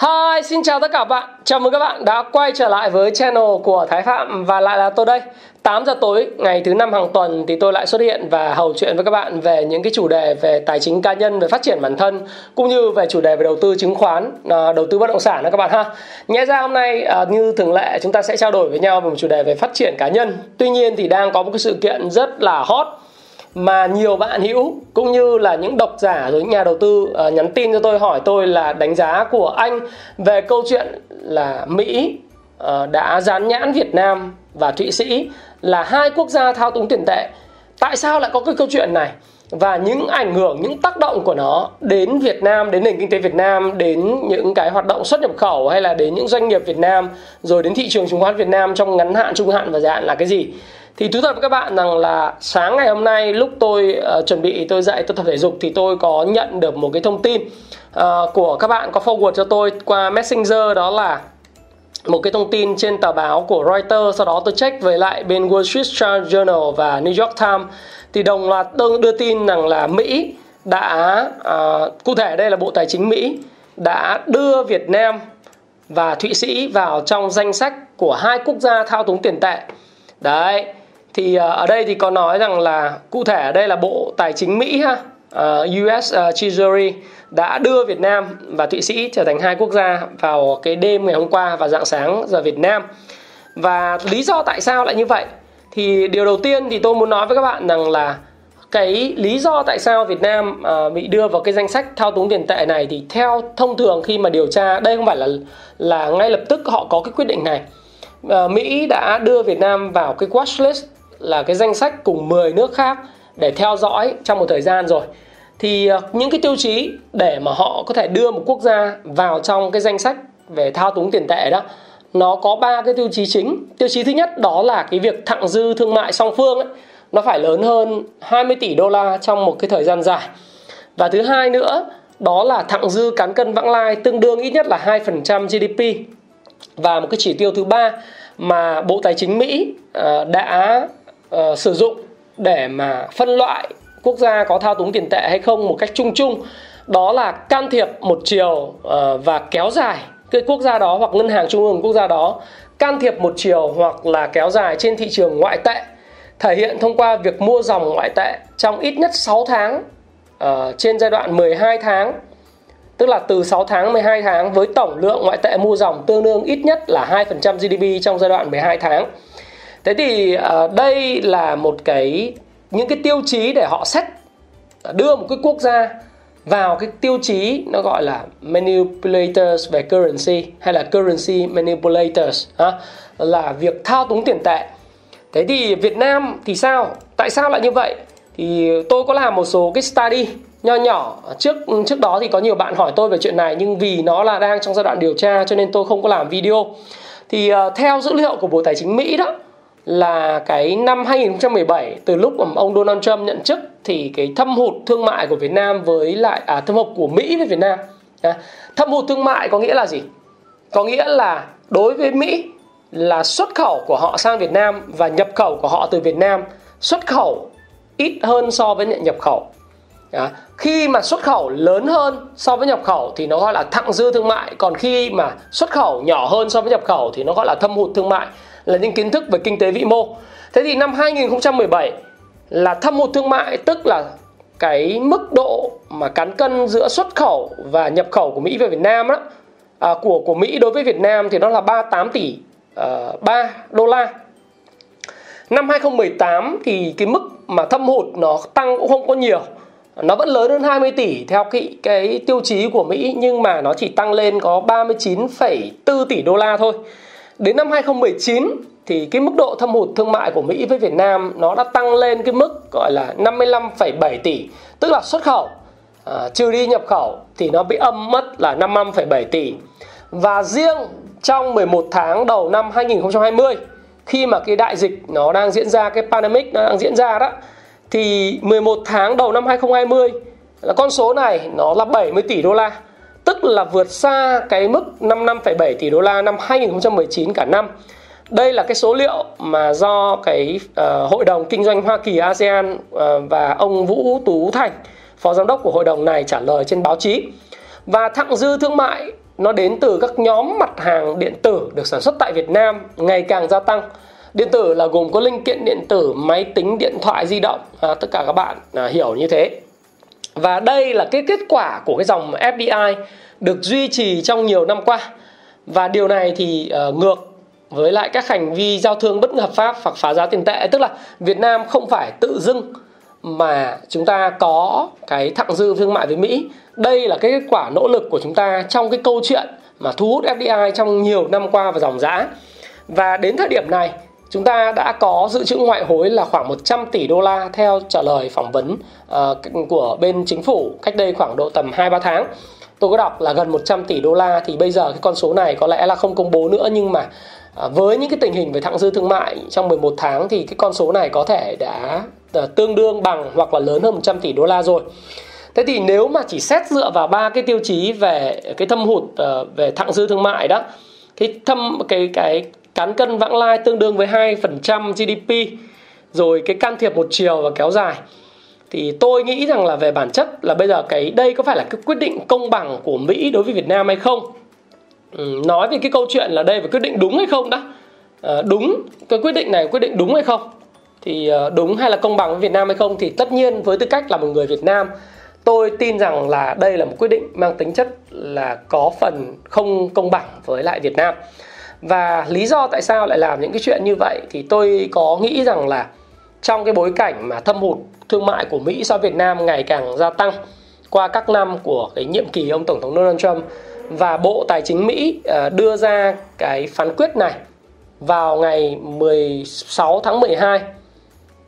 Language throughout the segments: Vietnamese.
Hi, xin chào tất cả bạn. Chào mừng các bạn đã quay trở lại với channel của Thái Phạm và lại là tôi đây. 8 giờ tối ngày thứ năm hàng tuần thì tôi lại xuất hiện và hầu chuyện với các bạn về những cái chủ đề về tài chính cá nhân, về phát triển bản thân cũng như về chủ đề về đầu tư chứng khoán, à, đầu tư bất động sản đó các bạn ha. Nhẽ ra hôm nay à, như thường lệ chúng ta sẽ trao đổi với nhau về một chủ đề về phát triển cá nhân. Tuy nhiên thì đang có một cái sự kiện rất là hot mà nhiều bạn hữu cũng như là những độc giả rồi những nhà đầu tư uh, nhắn tin cho tôi hỏi tôi là đánh giá của anh về câu chuyện là Mỹ uh, đã dán nhãn Việt Nam và Thụy Sĩ là hai quốc gia thao túng tiền tệ. Tại sao lại có cái câu chuyện này? Và những ảnh hưởng, những tác động của nó đến Việt Nam, đến nền kinh tế Việt Nam, đến những cái hoạt động xuất nhập khẩu hay là đến những doanh nghiệp Việt Nam, rồi đến thị trường chứng khoán Việt Nam trong ngắn hạn, trung hạn và dài hạn là cái gì? thì thú thật với các bạn rằng là sáng ngày hôm nay lúc tôi uh, chuẩn bị tôi dạy tôi tập thể dục thì tôi có nhận được một cái thông tin uh, của các bạn có forward cho tôi qua messenger đó là một cái thông tin trên tờ báo của Reuters sau đó tôi check với lại bên Wall Street Journal và New York Times thì đồng loạt đưa tin rằng là Mỹ đã à, cụ thể đây là Bộ Tài chính Mỹ đã đưa Việt Nam và Thụy Sĩ vào trong danh sách của hai quốc gia thao túng tiền tệ. Đấy, thì à, ở đây thì có nói rằng là cụ thể ở đây là Bộ Tài chính Mỹ ha, à, US uh, à, Treasury đã đưa Việt Nam và Thụy Sĩ trở thành hai quốc gia vào cái đêm ngày hôm qua và dạng sáng giờ Việt Nam. Và lý do tại sao lại như vậy? Thì điều đầu tiên thì tôi muốn nói với các bạn rằng là cái lý do tại sao Việt Nam à, bị đưa vào cái danh sách thao túng tiền tệ này thì theo thông thường khi mà điều tra đây không phải là là ngay lập tức họ có cái quyết định này. à, Mỹ đã đưa Việt Nam vào cái watchlist là cái danh sách cùng 10 nước khác để theo dõi trong một thời gian rồi thì à, những cái tiêu chí để mà họ có thể đưa một quốc gia vào trong cái danh sách về thao túng tiền tệ đó nó có ba cái tiêu chí chính. Tiêu chí thứ nhất đó là cái việc thặng dư thương mại song phương ấy, nó phải lớn hơn 20 tỷ đô la trong một cái thời gian dài. Và thứ hai nữa đó là thặng dư cán cân vãng lai tương đương ít nhất là 2% GDP và một cái chỉ tiêu thứ ba mà Bộ Tài chính Mỹ ờ, đã ờ, sử dụng để mà phân loại quốc gia có thao túng tiền tệ hay không một cách chung chung đó là can thiệp một chiều ờ, và kéo dài cái quốc gia đó hoặc ngân hàng trung ương quốc gia đó can thiệp một chiều hoặc là kéo dài trên thị trường ngoại tệ thể hiện thông qua việc mua dòng ngoại tệ trong ít nhất 6 tháng uh, trên giai đoạn 12 tháng tức là từ 6 tháng 12 tháng với tổng lượng ngoại tệ mua dòng tương đương ít nhất là 2% GDP trong giai đoạn 12 tháng. Thế thì uh, đây là một cái những cái tiêu chí để họ xét đưa một cái quốc gia vào cái tiêu chí nó gọi là manipulators về currency hay là currency manipulators ha? là việc thao túng tiền tệ. Thế thì Việt Nam thì sao? Tại sao lại như vậy? Thì tôi có làm một số cái study nho nhỏ. Trước trước đó thì có nhiều bạn hỏi tôi về chuyện này nhưng vì nó là đang trong giai đoạn điều tra cho nên tôi không có làm video. Thì uh, theo dữ liệu của Bộ Tài chính Mỹ đó là cái năm 2017 từ lúc mà ông Donald Trump nhận chức thì cái thâm hụt thương mại của Việt Nam với lại à thâm hụt của Mỹ với Việt Nam. À, thâm hụt thương mại có nghĩa là gì? Có nghĩa là đối với Mỹ là xuất khẩu của họ sang Việt Nam và nhập khẩu của họ từ Việt Nam xuất khẩu ít hơn so với nhận nhập khẩu. À, khi mà xuất khẩu lớn hơn so với nhập khẩu thì nó gọi là thặng dư thương mại còn khi mà xuất khẩu nhỏ hơn so với nhập khẩu thì nó gọi là thâm hụt thương mại là những kiến thức về kinh tế vĩ mô. Thế thì năm 2017 là thâm hụt thương mại tức là cái mức độ mà cán cân giữa xuất khẩu và nhập khẩu của Mỹ về Việt Nam đó à, của của Mỹ đối với Việt Nam thì nó là 38 tỷ à, uh, 3 đô la. Năm 2018 thì cái mức mà thâm hụt nó tăng cũng không có nhiều. Nó vẫn lớn hơn 20 tỷ theo cái cái tiêu chí của Mỹ nhưng mà nó chỉ tăng lên có 39,4 tỷ đô la thôi. Đến năm 2019 thì cái mức độ thâm hụt thương mại của Mỹ với Việt Nam nó đã tăng lên cái mức gọi là 55,7 tỷ, tức là xuất khẩu à, trừ đi nhập khẩu thì nó bị âm mất là 55,7 tỷ. Và riêng trong 11 tháng đầu năm 2020 khi mà cái đại dịch nó đang diễn ra cái pandemic nó đang diễn ra đó thì 11 tháng đầu năm 2020 là con số này nó là 70 tỷ đô la tức là vượt xa cái mức 55,7 tỷ đô la năm 2019 cả năm. Đây là cái số liệu mà do cái uh, Hội đồng Kinh doanh Hoa Kỳ ASEAN uh, và ông Vũ Tú Thành, phó giám đốc của hội đồng này trả lời trên báo chí. Và thặng dư thương mại nó đến từ các nhóm mặt hàng điện tử được sản xuất tại Việt Nam ngày càng gia tăng. Điện tử là gồm có linh kiện điện tử, máy tính, điện thoại di động, à, tất cả các bạn à, hiểu như thế. Và đây là cái kết quả của cái dòng FDI được duy trì trong nhiều năm qua. Và điều này thì uh, ngược với lại các hành vi giao thương bất hợp pháp hoặc phá giá tiền tệ tức là Việt Nam không phải tự dưng mà chúng ta có cái thặng dư thương mại với Mỹ đây là cái kết quả nỗ lực của chúng ta trong cái câu chuyện mà thu hút FDI trong nhiều năm qua và dòng giã và đến thời điểm này chúng ta đã có dự trữ ngoại hối là khoảng 100 tỷ đô la theo trả lời phỏng vấn uh, của bên chính phủ cách đây khoảng độ tầm 2 3 tháng. Tôi có đọc là gần 100 tỷ đô la thì bây giờ cái con số này có lẽ là không công bố nữa nhưng mà ờ, với những cái tình hình về thặng dư thương mại trong 11 tháng thì cái con số này có thể đã ờ, tương đương bằng hoặc là lớn hơn 100 tỷ đô la rồi. Thế thì nếu mà chỉ xét dựa vào ba cái tiêu chí về cái thâm hụt uh, về thặng dư thương mại đó, cái thâm cái cái cán cân vãng lai tương đương với 2% GDP rồi cái can thiệp một chiều và kéo dài. Thì tôi nghĩ rằng là về bản chất là bây giờ cái đây có phải là cái quyết định công bằng của Mỹ đối với Việt Nam hay không? Ừ, nói về cái câu chuyện là đây phải quyết định đúng hay không đó. À, đúng cái quyết định này quyết định đúng hay không? Thì ờ, đúng hay là công bằng với Việt Nam hay không thì tất nhiên với tư cách là một người Việt Nam tôi tin rằng là đây là một quyết định mang tính chất là có phần không công bằng với lại Việt Nam và lý do tại sao lại làm những cái chuyện như vậy thì tôi có nghĩ rằng là trong cái bối cảnh mà thâm hụt thương mại của Mỹ so với Việt Nam ngày càng gia tăng qua các năm của cái nhiệm kỳ ông tổng thống Donald Trump và Bộ Tài chính Mỹ ờ, đưa ra cái phán quyết này vào ngày 16 tháng 12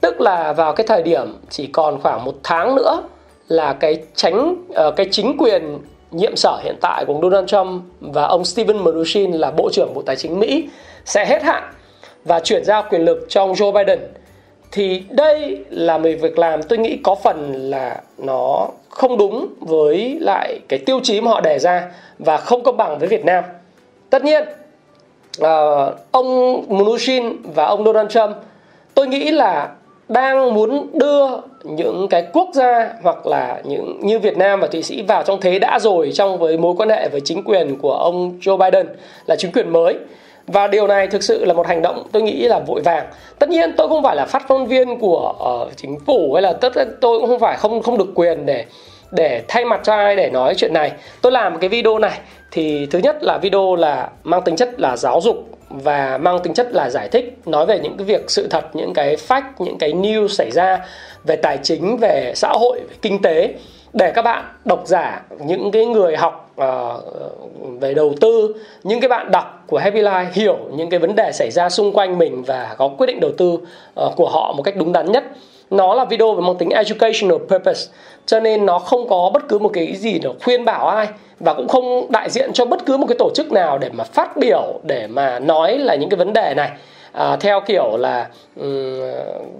tức là vào cái thời điểm chỉ còn khoảng một tháng nữa là cái tránh ờ, cái chính quyền nhiệm sở hiện tại của Donald Trump và ông Steven Mnuchin là Bộ trưởng Bộ Tài chính Mỹ sẽ hết hạn và chuyển giao quyền lực cho ông Joe Biden thì đây là một việc làm tôi nghĩ có phần là nó không đúng với lại cái tiêu chí mà họ đề ra và không công bằng với Việt Nam. Tất nhiên uh, ông Mnuchin và ông Donald Trump tôi nghĩ là đang muốn đưa những cái quốc gia hoặc là những như Việt Nam và Thụy Sĩ vào trong thế đã rồi trong với mối quan hệ với chính quyền của ông Joe Biden là chính quyền mới. Và điều này thực sự là một hành động tôi nghĩ là vội vàng. Tất nhiên tôi không phải là phát ngôn viên của uh, chính phủ hay là tất tôi cũng không phải không không được quyền để để thay mặt cho ai để nói chuyện này. Tôi làm cái video này thì thứ nhất là video là mang tính chất là giáo dục và mang tính chất là giải thích nói về những cái việc sự thật những cái fact những cái news xảy ra về tài chính về xã hội về kinh tế để các bạn độc giả những cái người học uh, về đầu tư những cái bạn đọc của Happy Life hiểu những cái vấn đề xảy ra xung quanh mình và có quyết định đầu tư uh, của họ một cách đúng đắn nhất nó là video về mang tính educational purpose cho nên nó không có bất cứ một cái gì để khuyên bảo ai và cũng không đại diện cho bất cứ một cái tổ chức nào để mà phát biểu để mà nói là những cái vấn đề này. À, theo kiểu là um,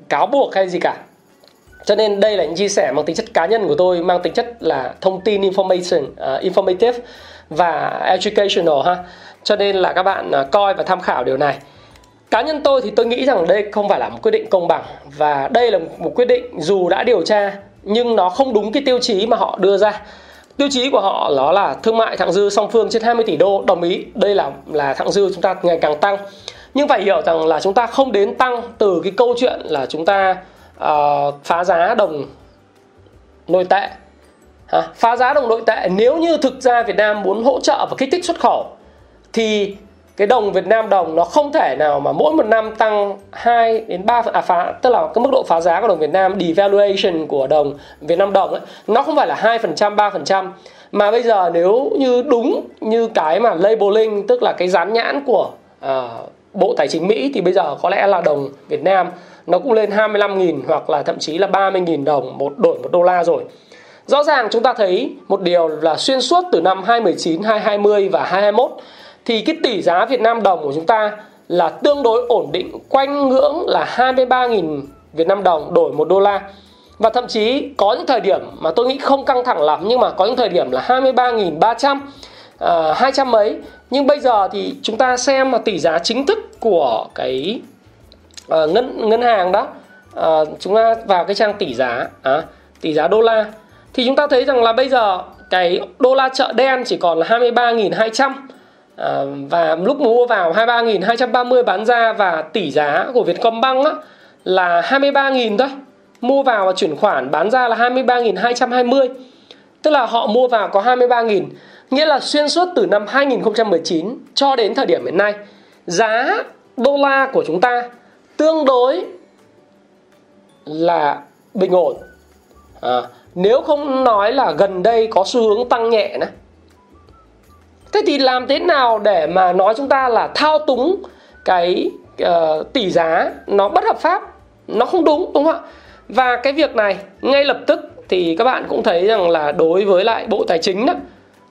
cáo buộc hay gì cả. Cho nên đây là những chia sẻ mang tính chất cá nhân của tôi mang tính chất là thông tin information uh, informative và educational ha. Cho nên là các bạn uh, coi và tham khảo điều này cá nhân tôi thì tôi nghĩ rằng đây không phải là một quyết định công bằng và đây là một quyết định dù đã điều tra nhưng nó không đúng cái tiêu chí mà họ đưa ra. Tiêu chí của họ đó là thương mại thặng dư song phương trên 20 tỷ đô đồng ý. Đây là là thặng dư chúng ta ngày càng tăng. Nhưng phải hiểu rằng là chúng ta không đến tăng từ cái câu chuyện là chúng ta uh, phá giá đồng nội tệ. À, phá giá đồng nội tệ. Nếu như thực ra Việt Nam muốn hỗ trợ và kích thích xuất khẩu thì cái đồng Việt Nam đồng nó không thể nào mà mỗi một năm tăng 2 đến 3 à phá tức là cái mức độ phá giá của đồng Việt Nam devaluation của đồng Việt Nam đồng ấy, nó không phải là 2% 3% mà bây giờ nếu như đúng như cái mà labeling tức là cái dán nhãn của uh, Bộ Tài chính Mỹ thì bây giờ có lẽ là đồng Việt Nam nó cũng lên 25.000 hoặc là thậm chí là 30.000 đồng một đổi một đô la rồi. Rõ ràng chúng ta thấy một điều là xuyên suốt từ năm 2019, 2020 và 2021 thì cái tỷ giá Việt Nam đồng của chúng ta là tương đối ổn định quanh ngưỡng là 23.000 Việt Nam đồng đổi một đô la. Và thậm chí có những thời điểm mà tôi nghĩ không căng thẳng lắm nhưng mà có những thời điểm là 23.300 uh, 200 mấy. Nhưng bây giờ thì chúng ta xem mà tỷ giá chính thức của cái uh, ngân ngân hàng đó uh, chúng ta vào cái trang tỷ giá à, tỷ giá đô la. Thì chúng ta thấy rằng là bây giờ cái đô la chợ đen chỉ còn là 23.200 à, và lúc mua vào 23.230 bán ra và tỷ giá của Vietcombank á, là 23.000 thôi. Mua vào và chuyển khoản bán ra là 23.220 tức là họ mua vào có 23.000 nghĩa là xuyên suốt từ năm 2019 cho đến thời điểm hiện nay. Giá đô la của chúng ta tương đối là bình ổn. À, nếu không nói là gần đây có xu hướng tăng nhẹ nữa thế thì làm thế nào để mà nói chúng ta là thao túng cái uh, tỷ giá nó bất hợp pháp nó không đúng đúng không ạ? Và cái việc này ngay lập tức thì các bạn cũng thấy rằng là đối với lại bộ tài chính đó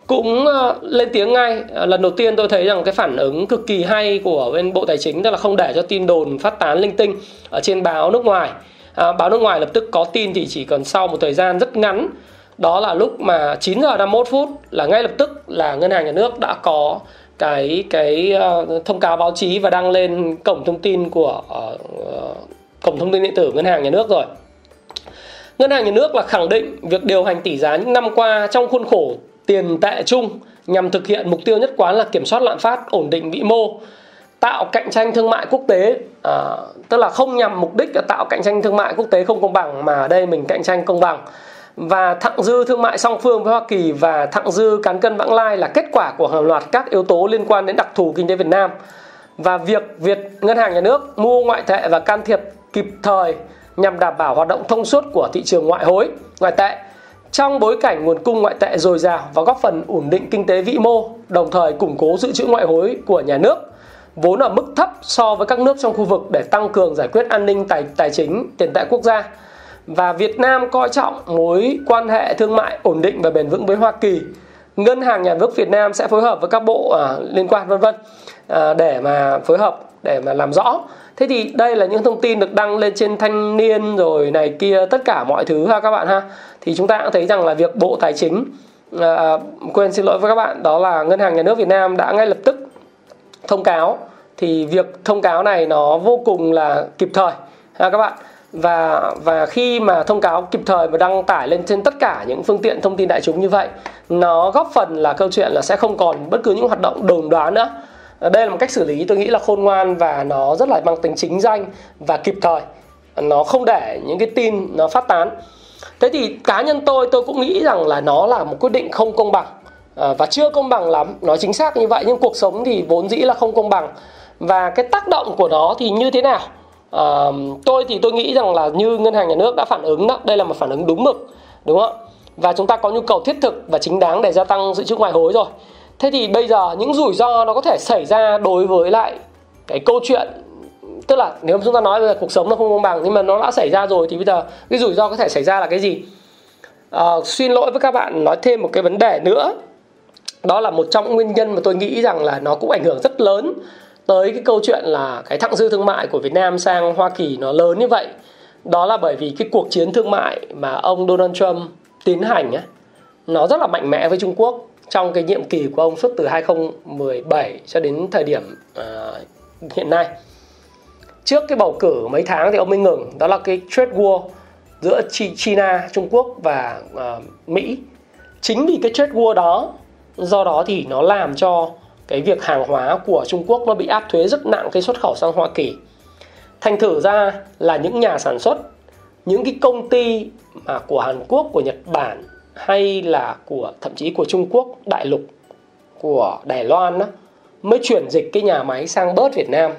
cũng uh, lên tiếng ngay. Uh, lần đầu tiên tôi thấy rằng cái phản ứng cực kỳ hay của bên bộ tài chính tức là không để cho tin đồn phát tán linh tinh ở trên báo nước ngoài. À, báo nước ngoài lập tức có tin thì chỉ cần sau một thời gian rất ngắn đó là lúc mà 9 giờ 51 phút là ngay lập tức là ngân hàng nhà nước đã có cái cái uh, thông cáo báo chí và đăng lên cổng thông tin của uh, cổng thông tin điện tử ngân hàng nhà nước rồi. Ngân hàng nhà nước là khẳng định việc điều hành tỷ giá những năm qua trong khuôn khổ tiền tệ chung nhằm thực hiện mục tiêu nhất quán là kiểm soát lạm phát ổn định vĩ mô tạo cạnh tranh thương mại quốc tế. À, tức là không nhằm mục đích là tạo cạnh tranh thương mại quốc tế không công bằng mà ở đây mình cạnh tranh công bằng và thặng dư thương mại song phương với Hoa Kỳ và thặng dư cán cân vãng lai là kết quả của hàng loạt các yếu tố liên quan đến đặc thù kinh tế Việt Nam. Và việc Việt ngân hàng nhà nước mua ngoại tệ và can thiệp kịp thời nhằm đảm bảo hoạt động thông suốt của thị trường ngoại hối, ngoại tệ trong bối cảnh nguồn cung ngoại tệ dồi dào và góp phần ổn định kinh tế vĩ mô, đồng thời củng cố dự trữ ngoại hối của nhà nước, vốn ở mức thấp so với các nước trong khu vực để tăng cường giải quyết an ninh tài tài chính tiền tệ quốc gia và Việt Nam coi trọng mối quan hệ thương mại ổn định và bền vững với Hoa Kỳ. Ngân hàng nhà nước Việt Nam sẽ phối hợp với các bộ à, liên quan vân vân à, để mà phối hợp để mà làm rõ. Thế thì đây là những thông tin được đăng lên trên thanh niên rồi này kia tất cả mọi thứ ha các bạn ha. Thì chúng ta cũng thấy rằng là việc bộ tài chính à, quên xin lỗi với các bạn đó là ngân hàng nhà nước Việt Nam đã ngay lập tức thông cáo. Thì việc thông cáo này nó vô cùng là kịp thời ha các bạn và và khi mà thông cáo kịp thời và đăng tải lên trên tất cả những phương tiện thông tin đại chúng như vậy, nó góp phần là câu chuyện là sẽ không còn bất cứ những hoạt động đồn đoán nữa. Đây là một cách xử lý tôi nghĩ là khôn ngoan và nó rất là mang tính chính danh và kịp thời. Nó không để những cái tin nó phát tán. Thế thì cá nhân tôi tôi cũng nghĩ rằng là nó là một quyết định không công bằng à, và chưa công bằng lắm. Nói chính xác như vậy, nhưng cuộc sống thì vốn dĩ là không công bằng. Và cái tác động của nó thì như thế nào? À, tôi thì tôi nghĩ rằng là như ngân hàng nhà nước đã phản ứng đó đây là một phản ứng đúng mực đúng không và chúng ta có nhu cầu thiết thực và chính đáng để gia tăng dự trữ ngoại hối rồi. Thế thì bây giờ những rủi ro nó có thể xảy ra đối với lại cái câu chuyện tức là nếu chúng ta nói là cuộc sống nó không công bằng nhưng mà nó đã xảy ra rồi thì bây giờ cái rủi ro có thể xảy ra là cái gì? À, xin lỗi với các bạn nói thêm một cái vấn đề nữa. Đó là một trong nguyên nhân mà tôi nghĩ rằng là nó cũng ảnh hưởng rất lớn tới cái câu chuyện là cái thặng dư thương mại của Việt Nam sang Hoa Kỳ nó lớn như vậy đó là bởi vì cái cuộc chiến thương mại mà ông Donald Trump tiến hành ấy, nó rất là mạnh mẽ với Trung Quốc trong cái nhiệm kỳ của ông suốt từ 2017 cho đến thời điểm uh, hiện nay. Trước cái bầu cử mấy tháng thì ông mới ngừng đó là cái trade war giữa China Trung Quốc và uh, Mỹ. Chính vì cái trade war đó do đó thì nó làm cho cái việc hàng hóa của Trung Quốc nó bị áp thuế rất nặng cái xuất khẩu sang Hoa Kỳ thành thử ra là những nhà sản xuất những cái công ty mà của Hàn Quốc của Nhật Bản hay là của thậm chí của Trung Quốc đại lục của Đài Loan đó mới chuyển dịch cái nhà máy sang bớt Việt Nam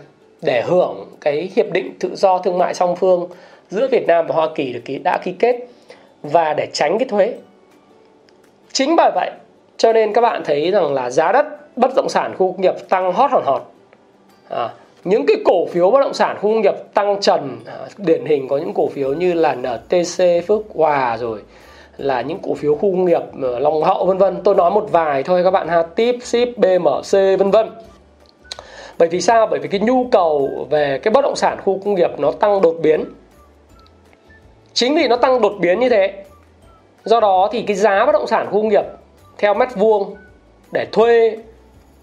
để hưởng cái hiệp định tự do thương mại song phương giữa Việt Nam và Hoa Kỳ được ký, đã ký kết và để tránh cái thuế. Chính bởi vậy cho nên các bạn thấy rằng là giá đất bất động sản khu công nghiệp tăng hot hòn hot. À, những cái cổ phiếu bất động sản khu công nghiệp tăng trần à, điển hình có những cổ phiếu như là NTC Phước Hòa rồi là những cổ phiếu khu công nghiệp ờ, Long Hậu vân vân. Tôi nói một vài thôi các bạn ha Tip, Ship, BMC vân vân. Bởi vì sao? Bởi vì cái nhu cầu về cái bất động sản khu công nghiệp nó tăng đột biến. Chính vì nó tăng đột biến như thế do đó thì cái giá bất động sản khu công nghiệp theo mét vuông để thuê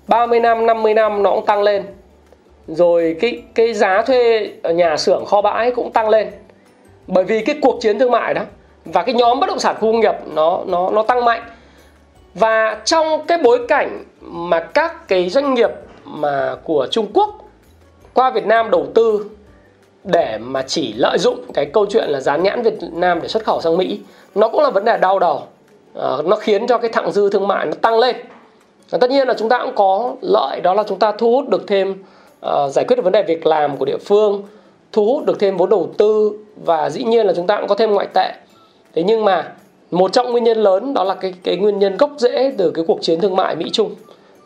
30 năm 50 năm nó cũng tăng lên. Rồi cái cái giá thuê nhà xưởng kho bãi cũng tăng lên. Bởi vì cái cuộc chiến thương mại đó và cái nhóm bất động sản khu công nghiệp nó nó nó tăng mạnh. Và trong cái bối cảnh mà các cái doanh nghiệp mà của Trung Quốc qua Việt Nam đầu tư để mà chỉ lợi dụng cái câu chuyện là dán nhãn Việt Nam để xuất khẩu sang Mỹ nó cũng là vấn đề đau đầu. À, nó khiến cho cái thặng dư thương mại nó tăng lên và tất nhiên là chúng ta cũng có lợi đó là chúng ta thu hút được thêm uh, giải quyết được vấn đề việc làm của địa phương thu hút được thêm vốn đầu tư và dĩ nhiên là chúng ta cũng có thêm ngoại tệ. Thế nhưng mà một trong nguyên nhân lớn đó là cái cái nguyên nhân gốc rễ từ cái cuộc chiến thương mại Mỹ Trung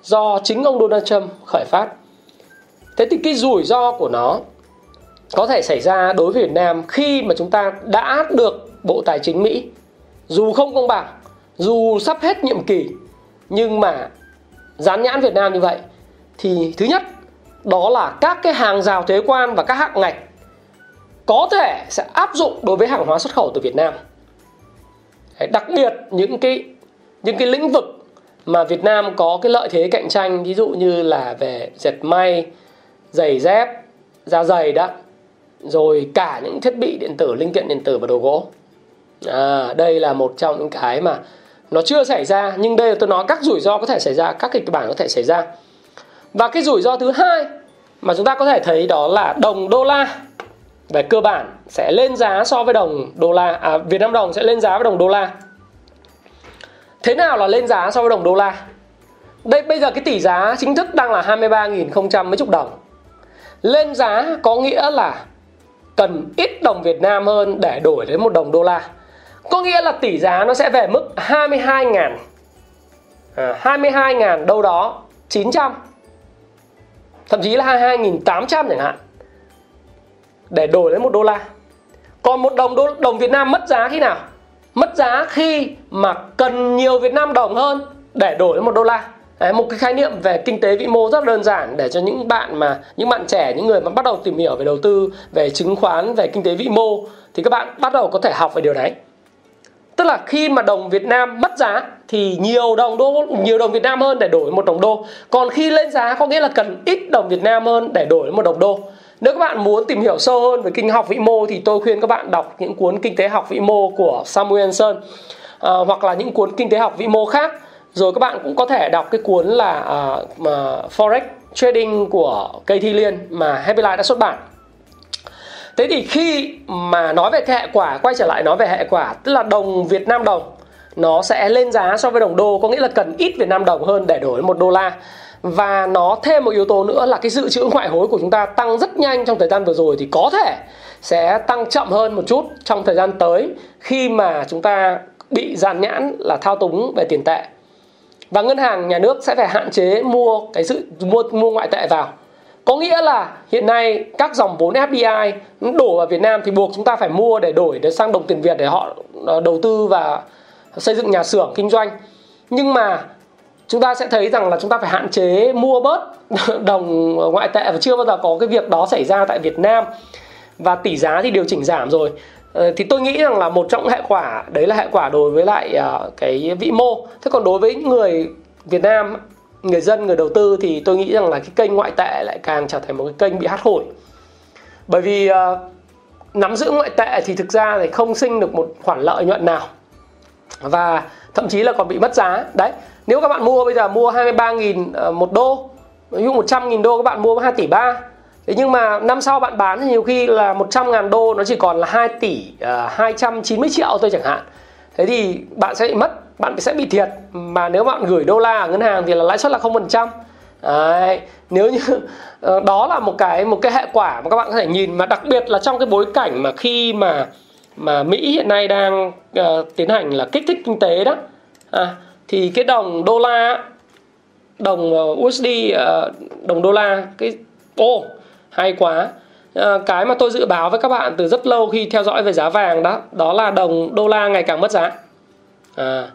do chính ông Donald Trump khởi phát. Thế thì cái rủi ro của nó có thể xảy ra đối với Việt Nam khi mà chúng ta đã được Bộ Tài chính Mỹ dù không công bằng dù sắp hết nhiệm kỳ nhưng mà dán nhãn Việt Nam như vậy thì thứ nhất đó là các cái hàng rào thuế quan và các hạng ngạch có thể sẽ áp dụng đối với hàng hóa xuất khẩu từ Việt Nam. Đặc biệt những cái những cái lĩnh vực mà Việt Nam có cái lợi thế cạnh tranh ví dụ như là về dệt may, giày dép, da giày đó, rồi cả những thiết bị điện tử, linh kiện điện tử và đồ gỗ. À, đây là một trong những cái mà nó chưa xảy ra nhưng đây là tôi nói các rủi ro có thể xảy ra, các kịch bản có thể xảy ra. Và cái rủi ro thứ hai mà chúng ta có thể thấy đó là đồng đô la về cơ bản sẽ lên giá so với đồng đô la à, Việt Nam đồng sẽ lên giá với đồng đô la. Thế nào là lên giá so với đồng đô la? Đây bây giờ cái tỷ giá chính thức đang là 23.000 mấy chục đồng. Lên giá có nghĩa là cần ít đồng Việt Nam hơn để đổi đến một đồng đô la có nghĩa là tỷ giá nó sẽ về mức 22.000 à, 22.000 đâu đó 900 thậm chí là 22.800 chẳng hạn. Để đổi lấy một đô la. Còn một đồng đô, đồng Việt Nam mất giá khi nào? Mất giá khi mà cần nhiều Việt Nam đồng hơn để đổi lấy một đô la. Đấy, một cái khái niệm về kinh tế vĩ mô rất đơn giản để cho những bạn mà những bạn trẻ những người mà bắt đầu tìm hiểu về đầu tư về chứng khoán về kinh tế vĩ mô thì các bạn bắt đầu có thể học về điều đấy tức là khi mà đồng Việt Nam mất giá thì nhiều đồng đô nhiều đồng Việt Nam hơn để đổi một đồng đô còn khi lên giá có nghĩa là cần ít đồng Việt Nam hơn để đổi một đồng đô nếu các bạn muốn tìm hiểu sâu hơn về kinh học vĩ mô thì tôi khuyên các bạn đọc những cuốn kinh tế học vĩ mô của Samuelson à, hoặc là những cuốn kinh tế học vĩ mô khác. Rồi các bạn cũng có thể đọc cái cuốn là à, mà Forex Trading của cây thi liên mà Happy Life đã xuất bản. Thế thì khi mà nói về cái hệ quả, quay trở lại nói về hệ quả, tức là đồng Việt Nam đồng nó sẽ lên giá so với đồng đô, có nghĩa là cần ít Việt Nam đồng hơn để đổi một đô la. Và nó thêm một yếu tố nữa là cái dự trữ ngoại hối của chúng ta tăng rất nhanh trong thời gian vừa rồi thì có thể sẽ tăng chậm hơn một chút trong thời gian tới khi mà chúng ta bị giàn nhãn là thao túng về tiền tệ. Và ngân hàng nhà nước sẽ phải hạn chế mua cái sự mua mua ngoại tệ vào có nghĩa là hiện nay các dòng vốn FDI đổ vào Việt Nam thì buộc chúng ta phải mua để đổi để sang đồng tiền Việt để họ ờ, đầu tư và xây dựng nhà xưởng kinh doanh. Nhưng mà chúng ta sẽ thấy rằng là chúng ta phải hạn chế mua bớt đồng ngoại tệ và chưa bao giờ có cái việc đó xảy ra tại Việt Nam. Và tỷ giá thì điều chỉnh giảm rồi. Ờ, thì tôi nghĩ rằng là một trong hệ quả, đấy là hệ quả đối với lại ờ, cái vĩ mô. Thế còn đối với người Việt Nam người dân người đầu tư thì tôi nghĩ rằng là cái kênh ngoại tệ lại càng trở thành một cái kênh bị hắt hủi. Bởi vì uh, nắm giữ ngoại tệ thì thực ra thì không sinh được một khoản lợi nhuận nào. Và thậm chí là còn bị mất giá. Đấy nếu các bạn mua bây giờ mua 23.000 ờ, một đô ví dụ 100.000 đô các bạn mua 2 tỷ 3 Thế nhưng mà năm sau bạn bán thì nhiều khi là 100.000 đô nó chỉ còn là 2 tỷ ờ, uh, 290 triệu thôi chẳng hạn. Thế thì bạn sẽ bị mất, bạn sẽ bị thiệt. Mà nếu bạn gửi đô la ở ngân hàng thì là lãi suất là 0% Đấy, nếu như ờ, đó là một cái một cái hệ quả mà các bạn có thể nhìn. Mà đặc biệt là trong cái bối cảnh mà khi mà mà Mỹ hiện nay đang uh, tiến hành là kích thích kinh tế đó à, thì cái đồng đô la đồng ờ, USD uh, đồng đô la cái ô oh, hay quá. À, cái mà tôi dự báo với các bạn từ rất lâu khi theo dõi về giá vàng đó đó là đồng đô la ngày càng mất giá. À,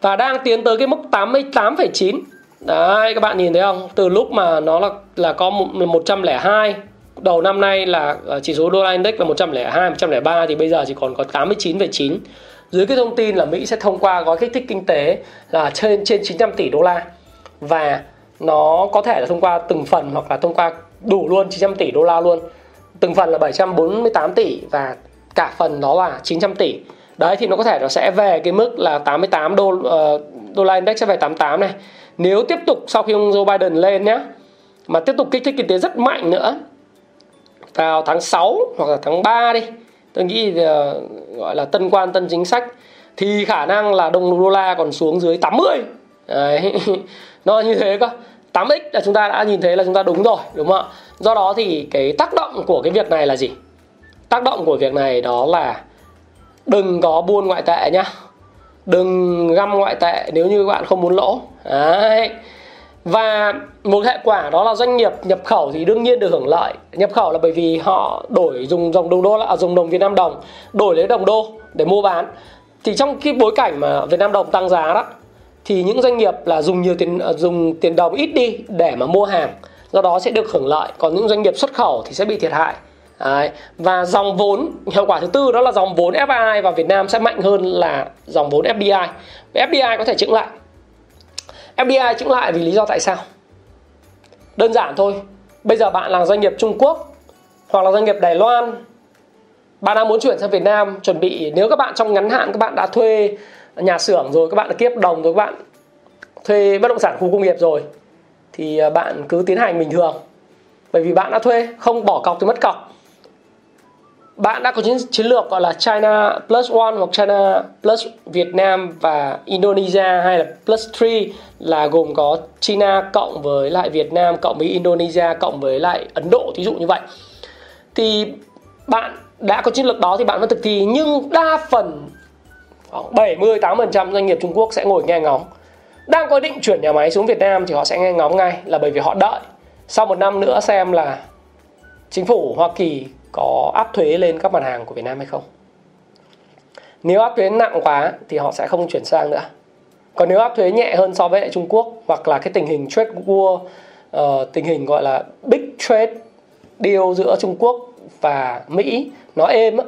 và đang tiến tới cái mức 88,9 đấy các bạn nhìn thấy không? Từ lúc mà nó là là có 102 đầu năm nay là ờ, chỉ số đô la index là 102 103 thì bây giờ chỉ còn có 89,9 dưới cái thông tin là Mỹ sẽ thông qua gói kích thích kinh tế là trên trên 900 tỷ đô la. Và nó có thể là thông qua từng phần hoặc là thông qua đủ luôn 900 tỷ đô la luôn. Từng phần là 748 tỷ và cả phần đó là 900 tỷ đấy thì nó có thể nó sẽ về cái mức là 88 đô uh, đô la index sẽ về 88 này. Nếu tiếp tục sau khi ông Joe Biden lên nhé mà tiếp tục kích thích kinh tế rất mạnh nữa vào tháng 6 hoặc là tháng 3 đi tôi nghĩ uh, gọi là tân quan tân chính sách thì khả năng là đồng đô la còn xuống dưới 80 đấy nó như thế cơ. 8x là chúng ta đã nhìn thấy là chúng ta đúng rồi đúng không ạ? Do đó thì cái tác động của cái việc này là gì? Tác động của việc này đó là đừng có buôn ngoại tệ nhá. Đừng găm ngoại tệ nếu như các bạn không muốn lỗ. Đấy. Và một hệ quả đó là doanh nghiệp nhập khẩu thì đương nhiên được hưởng lợi. Nhập khẩu là bởi vì họ đổi dùng dòng đồng đô là à, dùng đồng Việt Nam đồng, đổi lấy đồng đô để mua bán. Thì trong cái bối cảnh mà Việt Nam đồng tăng giá đó, thì những doanh nghiệp là dùng nhiều tiền à, dùng tiền đồng ít đi để mà mua hàng. Do đó sẽ được hưởng lợi. Còn những doanh nghiệp xuất khẩu thì sẽ bị thiệt hại. Đấy. và dòng vốn, hiệu quả thứ tư đó là dòng vốn FDI vào Việt Nam sẽ mạnh hơn là dòng vốn FDI FDI có thể chững lại. FDI chững lại vì lý do tại sao? Đơn giản thôi. Bây giờ bạn là doanh nghiệp Trung Quốc hoặc là doanh nghiệp Đài Loan, bạn đang muốn chuyển sang Việt Nam, chuẩn bị, nếu các bạn trong ngắn hạn các bạn đã thuê nhà xưởng rồi, các bạn đã kiếp đồng rồi, các bạn thuê bất động sản khu công nghiệp rồi, thì à, bạn cứ tiến hành bình thường. Bởi vì bạn đã thuê, không bỏ cọc thì mất cọc bạn đã có chiến, chiến lược gọi là China plus one hoặc China plus Việt Nam và Indonesia hay là plus three là gồm có China cộng với lại Việt Nam cộng với Indonesia cộng với lại Ấn Độ thí dụ như vậy. Thì bạn đã có chiến lược đó thì bạn vẫn thực thi nhưng đa phần khoảng 70 80% doanh nghiệp Trung Quốc sẽ ngồi nghe ngóng. Đang có định chuyển nhà máy xuống Việt Nam thì họ sẽ nghe ngóng ngay là bởi vì họ đợi. Sau một năm nữa xem là chính phủ Hoa Kỳ có áp thuế lên các mặt hàng của Việt Nam hay không? Nếu áp thuế nặng quá thì họ sẽ không chuyển sang nữa. Còn nếu áp thuế nhẹ hơn so với lại Trung Quốc hoặc là cái tình hình trade war uh, tình hình gọi là big trade deal giữa Trung Quốc và Mỹ nó êm á,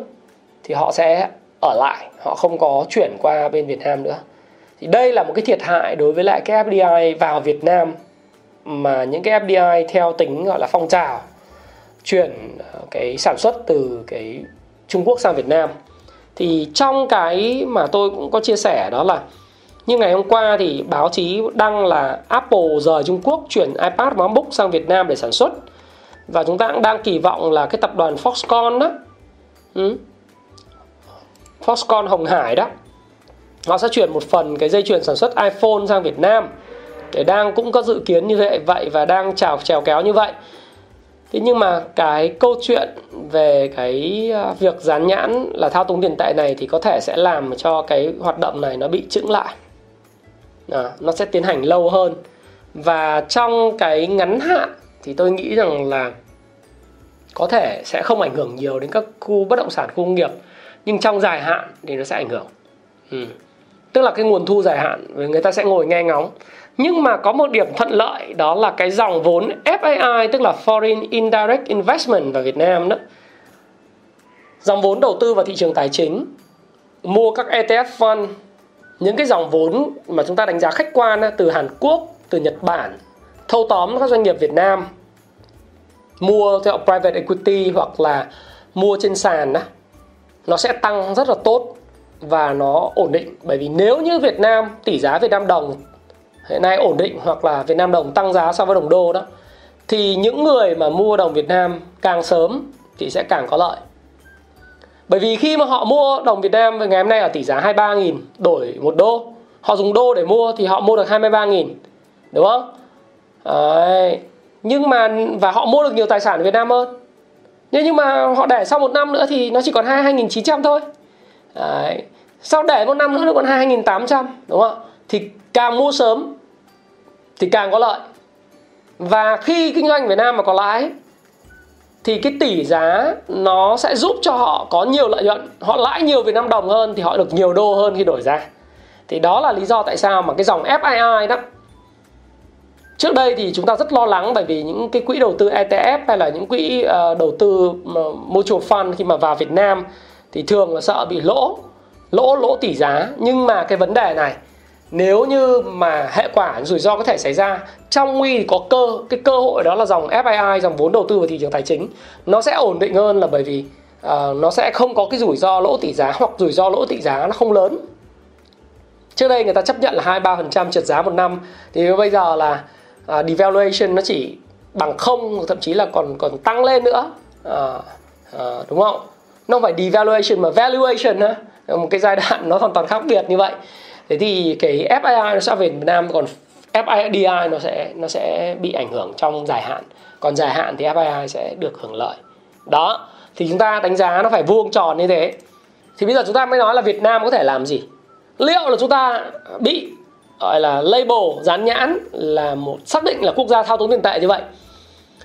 thì họ sẽ ở lại họ không có chuyển qua bên Việt Nam nữa. Thì đây là một cái thiệt hại đối với lại cái FDI vào Việt Nam mà những cái FDI theo tính gọi là phong trào chuyển ờ, cái sản xuất từ cái Trung Quốc sang Việt Nam thì trong cái mà tôi cũng có chia sẻ đó là, như ngày hôm qua thì báo chí đăng là Apple rời Trung Quốc chuyển iPad và MacBook sang Việt Nam để sản xuất và chúng ta cũng đang kỳ vọng là cái tập đoàn Foxconn đó ừ. Foxconn Hồng Hải đó nó sẽ chuyển một phần cái dây chuyền sản xuất iPhone sang Việt Nam, để đang cũng có dự kiến như vậy vậy và đang chào trèo kéo như vậy thế nhưng mà cái câu chuyện về cái à, việc dán nhãn là thao túng tiền tệ này thì có thể sẽ làm cho cái hoạt động này nó bị chững lại. À, nó sẽ tiến hành lâu hơn. Và trong cái ngắn hạn thì tôi nghĩ rằng là có thể sẽ không ảnh hưởng nhiều đến các khu bất động sản khu công nghiệp nhưng trong dài hạn thì nó sẽ ảnh hưởng. Ừ. tức là cái nguồn thu dài hạn người ta sẽ ngồi nghe ngóng nhưng mà có một điểm thuận lợi, đó là cái dòng vốn FAI tức là Foreign Indirect Investment vào Việt Nam đó. Dòng vốn đầu tư vào thị trường tài chính, mua các ETF fund, những cái dòng vốn mà chúng ta đánh giá khách quan từ Hàn Quốc, từ Nhật Bản, thâu tóm các doanh nghiệp Việt Nam, mua theo private equity hoặc là mua trên sàn đó nó sẽ tăng rất là tốt và nó ổn định. Bởi vì nếu như Việt Nam, tỷ giá Việt Nam đồng hiện nay ổn định hoặc là Việt Nam đồng tăng giá so với đồng đô đó, thì những người mà mua đồng Việt Nam càng sớm thì sẽ càng có lợi bởi vì khi mà họ mua đồng Việt Nam ngày hôm nay ở tỷ giá 23.000 đổi một đô, họ dùng đô để mua thì họ mua được 23.000 đúng không Đấy. nhưng mà, và họ mua được nhiều tài sản ở Việt Nam hơn nhưng nhưng mà họ để sau một năm nữa thì nó chỉ còn 22.900 thôi Đấy. sau để một năm nữa nó còn 22.800 đúng không thì càng mua sớm thì càng có lợi. Và khi kinh doanh Việt Nam mà có lãi thì cái tỷ giá nó sẽ giúp cho họ có nhiều lợi nhuận họ lãi nhiều Việt Nam đồng hơn thì họ được nhiều đô hơn khi đổi ra thì đó là lý do tại sao mà cái dòng FII đó trước đây thì chúng ta rất lo lắng bởi vì những cái quỹ đầu tư ETF hay là những quỹ uh, đầu tư ờ, mutual fund khi mà vào Việt Nam thì thường là sợ bị lỗ lỗ lỗ tỷ giá. Nhưng mà cái vấn đề này nếu như mà hệ quả rủi ro có thể xảy ra trong nguy thì có cơ cái cơ hội đó là dòng FII dòng vốn đầu tư vào thị trường tài chính. Nó sẽ ổn định hơn là bởi vì uh, nó sẽ không có cái rủi ro lỗ tỷ giá hoặc rủi ro lỗ tỷ giá nó không lớn. Trước đây người ta chấp nhận là hai ba phần trăm trượt giá một năm thì bây giờ là uh, devaluation nó chỉ bằng không thậm chí là còn còn tăng lên nữa. Uh, uh, đúng không? Nó không phải devaluation mà valuation á. Một cái giai đoạn nó hoàn toàn khác biệt như vậy thế thì cái FII nó sẽ về Việt Nam, còn FIDI nó sẽ nó sẽ bị ảnh hưởng trong dài hạn. Còn dài hạn thì FII sẽ được hưởng lợi. Đó, thì chúng ta đánh giá nó phải vuông tròn như thế. Thì bây giờ chúng ta mới nói là Việt Nam có thể làm gì. Liệu là chúng ta bị, gọi là, label dán nhãn là một, xác định là quốc gia thao túng tiền tệ như vậy,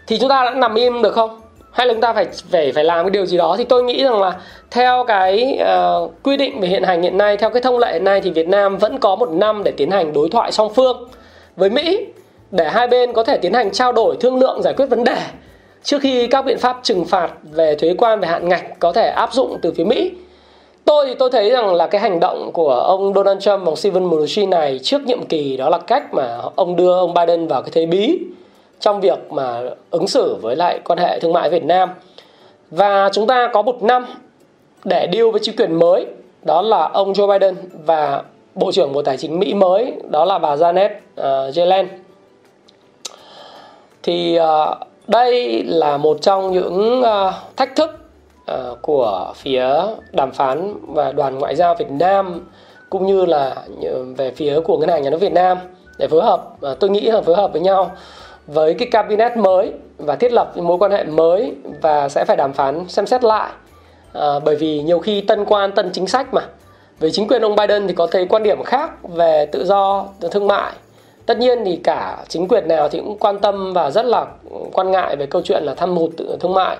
thì chúng ta đã nằm im được không? Hay là chúng ta phải phải phải làm cái điều gì đó? Thì tôi nghĩ rằng là theo cái uh, quy định về hiện hành hiện nay theo cái thông lệ hiện nay thì Việt Nam vẫn có một năm để tiến hành đối thoại song phương với Mỹ để hai bên có thể tiến hành trao đổi thương lượng giải quyết vấn đề trước khi các biện pháp trừng phạt về thuế quan về hạn ngạch có thể áp dụng từ phía Mỹ. Tôi thì tôi thấy rằng là cái hành động của ông Donald Trump và Steven Mnuchin này trước nhiệm kỳ đó là cách mà ông đưa ông Biden vào cái thế bí trong việc mà ứng xử với lại quan hệ thương mại Việt Nam. Và chúng ta có một năm để deal với chính quyền mới đó là ông Joe Biden và Bộ trưởng Bộ Tài chính Mỹ mới đó là bà Janet uh, Yellen. Thì uh, đây là một trong những uh, thách thức uh, của phía đàm phán và đoàn ngoại giao Việt Nam cũng như là về phía của ngân hàng nhà nước Việt Nam để phối hợp uh, tôi nghĩ là phối hợp với nhau với cái cabinet mới và thiết lập mối quan hệ mới và sẽ phải đàm phán xem xét lại. À, bởi vì nhiều khi tân quan tân chính sách mà. Với chính quyền ông Biden thì có thấy quan điểm khác về tự do thương mại. Tất nhiên thì cả chính quyền nào thì cũng quan tâm và rất là quan ngại về câu chuyện là thâm hụt thương mại.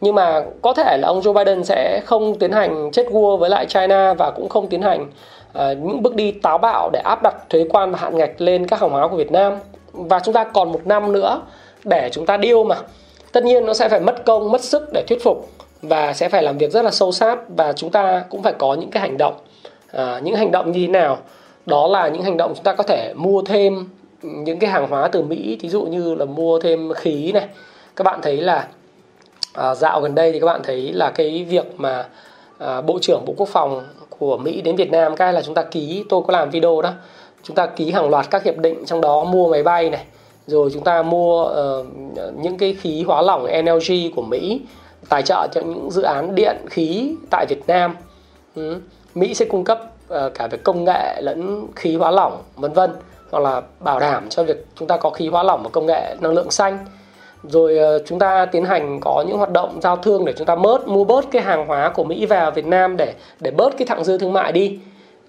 Nhưng mà có thể là ông Joe Biden sẽ không tiến hành chết vua với lại China và cũng không tiến hành uh, những bước đi táo bạo để áp đặt thuế quan và hạn ngạch lên các hàng hóa của Việt Nam và chúng ta còn một năm nữa để chúng ta điêu mà. Tất nhiên nó sẽ phải mất công mất sức để thuyết phục và sẽ phải làm việc rất là sâu sát và chúng ta cũng phải có những cái hành động. À, những hành động như thế nào? Đó là những hành động chúng ta có thể mua thêm những cái hàng hóa từ Mỹ thí dụ như là mua thêm khí này. Các bạn thấy là à, dạo gần đây thì các bạn thấy là cái việc mà à, bộ trưởng bộ quốc phòng của Mỹ đến Việt Nam cái là chúng ta ký tôi có làm video đó chúng ta ký hàng loạt các hiệp định trong đó mua máy bay này rồi chúng ta mua uh, những cái khí hóa lỏng LNG của Mỹ tài trợ cho những dự án điện khí tại Việt Nam. Ừ. Mỹ sẽ cung cấp uh, cả về công nghệ lẫn khí hóa lỏng vân vân hoặc là bảo đảm cho việc chúng ta có khí hóa lỏng và công nghệ năng lượng xanh. Rồi uh, chúng ta tiến hành có những hoạt động giao thương để chúng ta bớt mua bớt cái hàng hóa của Mỹ vào Việt Nam để để bớt cái thặng dư thương mại đi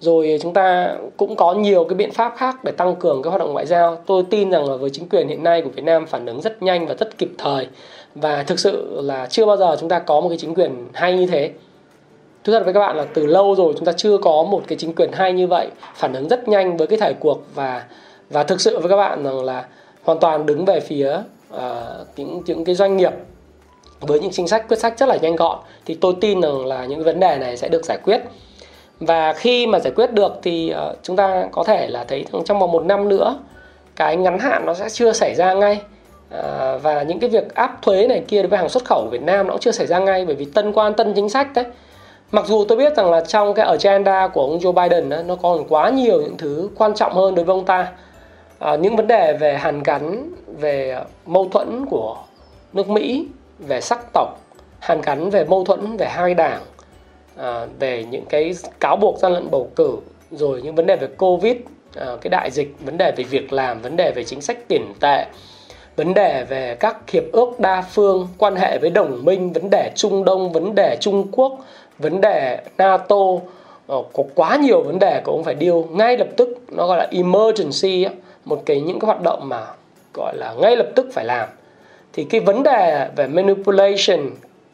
rồi chúng ta cũng có nhiều cái biện pháp khác để tăng cường cái hoạt động ngoại giao. Tôi tin rằng là với chính quyền hiện nay của Việt Nam phản ứng rất nhanh và rất kịp thời. Và thực sự là chưa bao giờ chúng ta có một cái chính quyền hay như thế. Thú thật với các bạn là từ lâu rồi chúng ta chưa có một cái chính quyền hay như vậy. Phản ứng rất nhanh với cái thời cuộc và và thực sự với các bạn rằng là hoàn toàn đứng về phía uh, những những cái doanh nghiệp với những chính sách quyết sách rất là nhanh gọn. Thì tôi tin rằng là những vấn đề này sẽ được giải quyết và khi mà giải quyết được thì uh, chúng ta có thể là thấy trong vòng một năm nữa cái ngắn hạn nó sẽ chưa xảy ra ngay. Ờ, và những cái việc áp thuế này kia đối với hàng xuất khẩu của Việt Nam nó cũng chưa xảy ra ngay bởi vì tân quan tân chính sách đấy. Mặc dù tôi biết rằng là trong cái agenda của ông Joe Biden đó, nó còn quá nhiều những thứ quan trọng hơn đối với ông ta. À, những vấn đề về hàn gắn về mâu thuẫn của nước Mỹ về sắc tộc hàn gắn về mâu thuẫn về hai đảng à, về những cái cáo buộc gian lận bầu cử rồi những vấn đề về covid à, cái đại dịch vấn đề về việc làm vấn đề về chính sách tiền tệ vấn đề về các hiệp ước đa phương quan hệ với đồng minh vấn đề trung đông vấn đề trung quốc vấn đề nato ờ, có quá nhiều vấn đề của ông phải điêu ngay lập tức nó gọi là emergency một cái những cái hoạt động mà gọi là ngay lập tức phải làm. Thì cái vấn đề về manipulation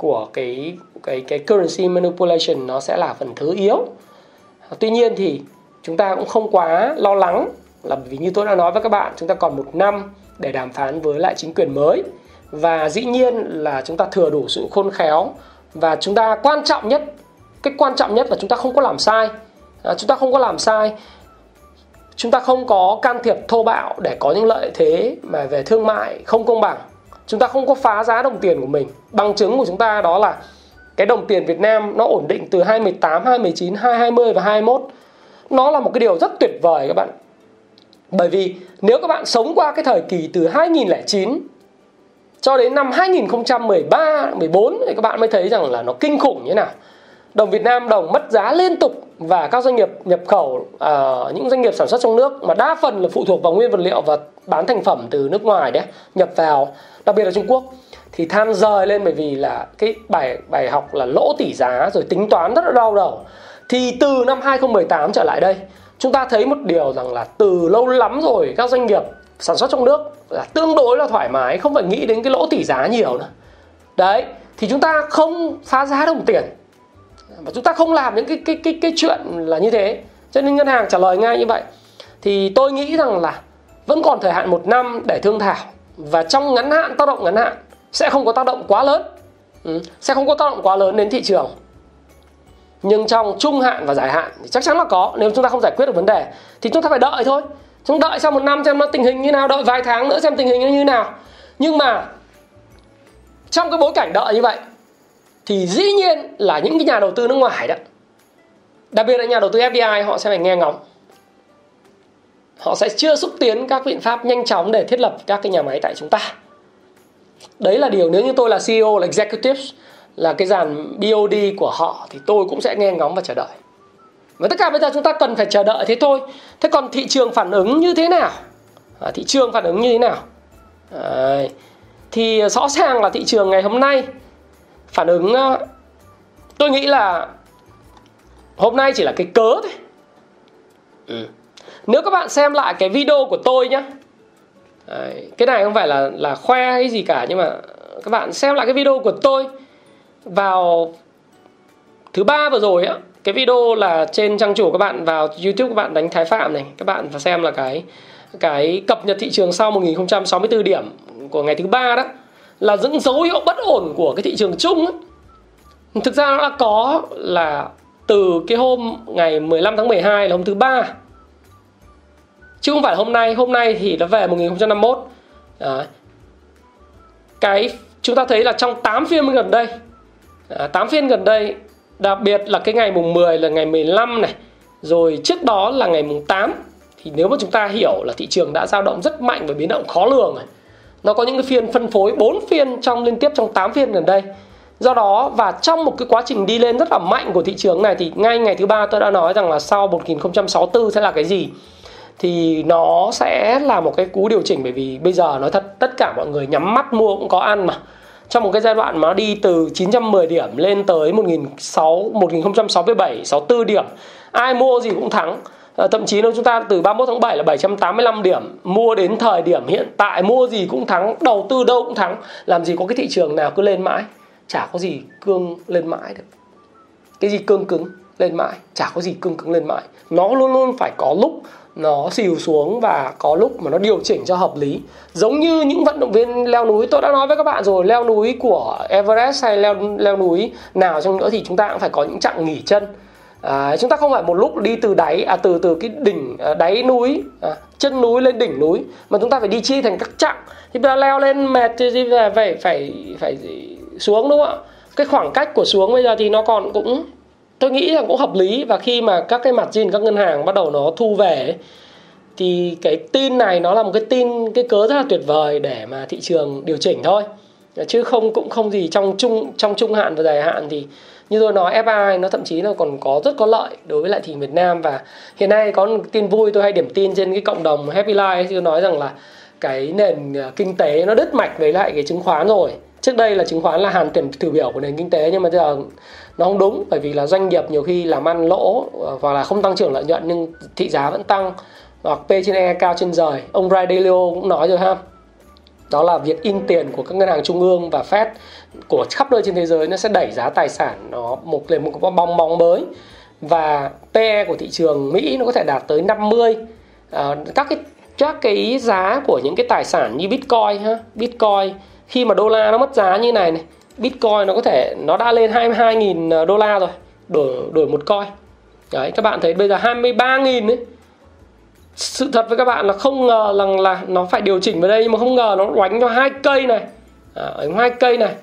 của cái cái cái currency manipulation nó sẽ là phần thứ yếu. Tuy nhiên thì chúng ta cũng không quá lo lắng là vì như tôi đã nói với các bạn chúng ta còn một năm để đàm phán với lại chính quyền mới. Và dĩ nhiên là chúng ta thừa đủ sự khôn khéo. Và chúng ta quan trọng nhất cái quan trọng nhất là chúng ta không có làm sai. À, chúng ta không có làm sai. Chúng ta không có can thiệp thô bạo để có những lợi thế mà về thương mại không công bằng. Chúng ta không có phá giá đồng tiền của mình bằng chứng của chúng ta đó là cái đồng tiền Việt Nam nó ổn định từ 2018, 2019, 2020 và 21 nó là một cái điều rất tuyệt vời các bạn. Bởi vì nếu các bạn sống qua cái thời kỳ từ 2009 cho đến năm 2013, 14 thì các bạn mới thấy rằng là nó kinh khủng như thế nào. Đồng Việt Nam đồng mất giá liên tục và các doanh nghiệp nhập khẩu uh, những doanh nghiệp sản xuất trong nước mà đa phần là phụ thuộc vào nguyên vật liệu và bán thành phẩm từ nước ngoài đấy nhập vào đặc biệt là Trung Quốc thì than rời lên bởi vì là cái bài bài học là lỗ tỷ giá rồi tính toán rất là đau đầu. Thì từ năm 2018 trở lại đây, chúng ta thấy một điều rằng là từ lâu lắm rồi các doanh nghiệp sản xuất trong nước là tương đối là thoải mái, không phải nghĩ đến cái lỗ tỷ giá nhiều nữa. Đấy, thì chúng ta không phá giá đồng tiền. Và chúng ta không làm những cái cái cái cái chuyện là như thế. Cho nên ngân hàng trả lời ngay như vậy. Thì tôi nghĩ rằng là vẫn còn thời hạn một năm để thương thảo. Và trong ngắn hạn, tác động ngắn hạn sẽ không có tác động quá lớn. Ừ, sẽ không có tác động quá lớn đến thị trường. Nhưng trong trung hạn và dài hạn thì chắc chắn là có. Nếu chúng ta không giải quyết được vấn đề thì chúng ta phải đợi thôi. Chúng đợi sau một năm xem nó tình hình như nào đợi vài tháng nữa xem tình hình như nào. Nhưng mà trong cái bối cảnh đợi như vậy thì dĩ nhiên là những cái nhà đầu tư nước ngoài đó đặc biệt là nhà đầu tư FDI họ sẽ phải nghe ngóng. Họ sẽ chưa xúc tiến các biện pháp nhanh chóng để thiết lập các cái nhà máy tại chúng ta đấy là điều nếu như tôi là CEO là executive là cái dàn BOD của họ thì tôi cũng sẽ nghe ngóng và chờ đợi. Và tất cả bây giờ chúng ta cần phải chờ đợi thế thôi. Thế còn thị trường phản ứng như thế nào? À, thị trường phản ứng như thế nào? À, thì rõ ràng là thị trường ngày hôm nay phản ứng ờ, tôi nghĩ là hôm nay chỉ là cái cớ thôi. Ừ. nếu các bạn xem lại cái video của tôi nhé cái này không phải là là khoe hay gì cả, nhưng mà các bạn xem lại cái video của tôi vào thứ ba vừa rồi á, cái video là trên trang chủ các bạn vào YouTube các bạn đánh Thái Phạm này, các bạn và xem là cái cái cập nhật thị trường sau 1064 điểm của ngày thứ ba đó, là những dấu hiệu bất ổn của cái thị trường chung ấy. thực ra nó đã có là từ cái hôm ngày 15 tháng 12 là hôm thứ ba chứ không phải hôm nay hôm nay thì nó về 1051 Đấy. cái chúng ta thấy là trong 8 phiên gần đây à, 8 phiên gần đây đặc biệt là cái ngày mùng 10 là ngày 15 này rồi trước đó là ngày mùng 8 thì nếu mà chúng ta hiểu là thị trường đã dao động rất mạnh và biến động khó lường này nó có những cái phiên phân phối 4 phiên trong liên tiếp trong 8 phiên gần đây. Do đó và trong một cái quá trình đi lên rất là mạnh của thị trường này thì ngay ngày thứ ba tôi đã nói rằng là sau 1064 sẽ là cái gì? Thì nó sẽ là một cái cú điều chỉnh bởi vì bây giờ nói thật tất cả mọi người nhắm mắt mua cũng có ăn mà. Trong một cái giai đoạn mà nó đi từ 910 điểm lên tới 1006 1067 64 điểm ai mua gì cũng thắng. À, thậm chí nếu chúng ta từ 31 tháng 7 là 785 điểm mua đến thời điểm hiện tại mua gì cũng thắng đầu tư đâu cũng thắng. Làm gì có cái thị trường nào cứ lên mãi chả có gì cương lên mãi được. Cái gì cương cứng lên mãi chả có gì cương cứng lên mãi. Nó luôn luôn phải có lúc nó xìu xuống và có lúc mà nó điều chỉnh cho hợp lý. Giống như những vận động viên leo núi tôi đã nói với các bạn rồi leo núi của Everest hay leo leo núi nào trong nữa thì chúng ta cũng phải có những chặng nghỉ chân. À, chúng ta không phải một lúc đi từ đáy à từ từ cái đỉnh à, đáy núi à, chân núi lên đỉnh núi mà chúng ta phải đi chia thành các chặng. Thì bây giờ leo lên mệt thì phải phải phải xuống đúng không ạ? Cái khoảng cách của xuống bây giờ thì nó còn cũng tôi nghĩ là cũng hợp lý và khi mà các cái mặt trên các ngân hàng bắt đầu nó thu về thì cái tin này nó là một cái tin, cái cớ rất là tuyệt vời để mà thị trường điều chỉnh thôi. Chứ không, cũng không gì trong trung trong trung hạn và dài hạn thì như tôi nói FI nó thậm chí nó còn có rất có lợi đối với lại thị Việt Nam. Và hiện nay có một tin vui, tôi hay điểm tin trên cái cộng đồng Happy Life tôi nói rằng là cái nền ờ, kinh tế nó đứt mạch với lại cái chứng khoán rồi trước đây là chứng khoán là hàn tiền thử biểu của nền kinh tế nhưng mà giờ nó không đúng bởi vì là doanh nghiệp nhiều khi làm ăn lỗ ờ, hoặc là không tăng trưởng lợi nhuận nhưng thị giá vẫn tăng. Hoặc P trên E cao trên rời ông Ray Dalio cũng nói rồi ha. Đó là việc in tiền của các ngân hàng trung ương và Fed của khắp nơi trên thế giới nó sẽ đẩy giá tài sản nó một lên một cái bong bóng mới. Và PE của thị trường Mỹ nó có thể đạt tới 50 à, ờ, các cái các cái giá của những cái tài sản như Bitcoin ha Bitcoin khi mà đô la nó mất giá như này này Bitcoin nó có thể nó đã lên 22.000 à, đô la rồi đổi đổi một coin. đấy các bạn thấy bây giờ 23.000 ấy sự thật với các bạn là không ngờ rằng là nó phải điều chỉnh vào đây nhưng mà không ngờ nó đánh cho hai cây này. À, hai cây này.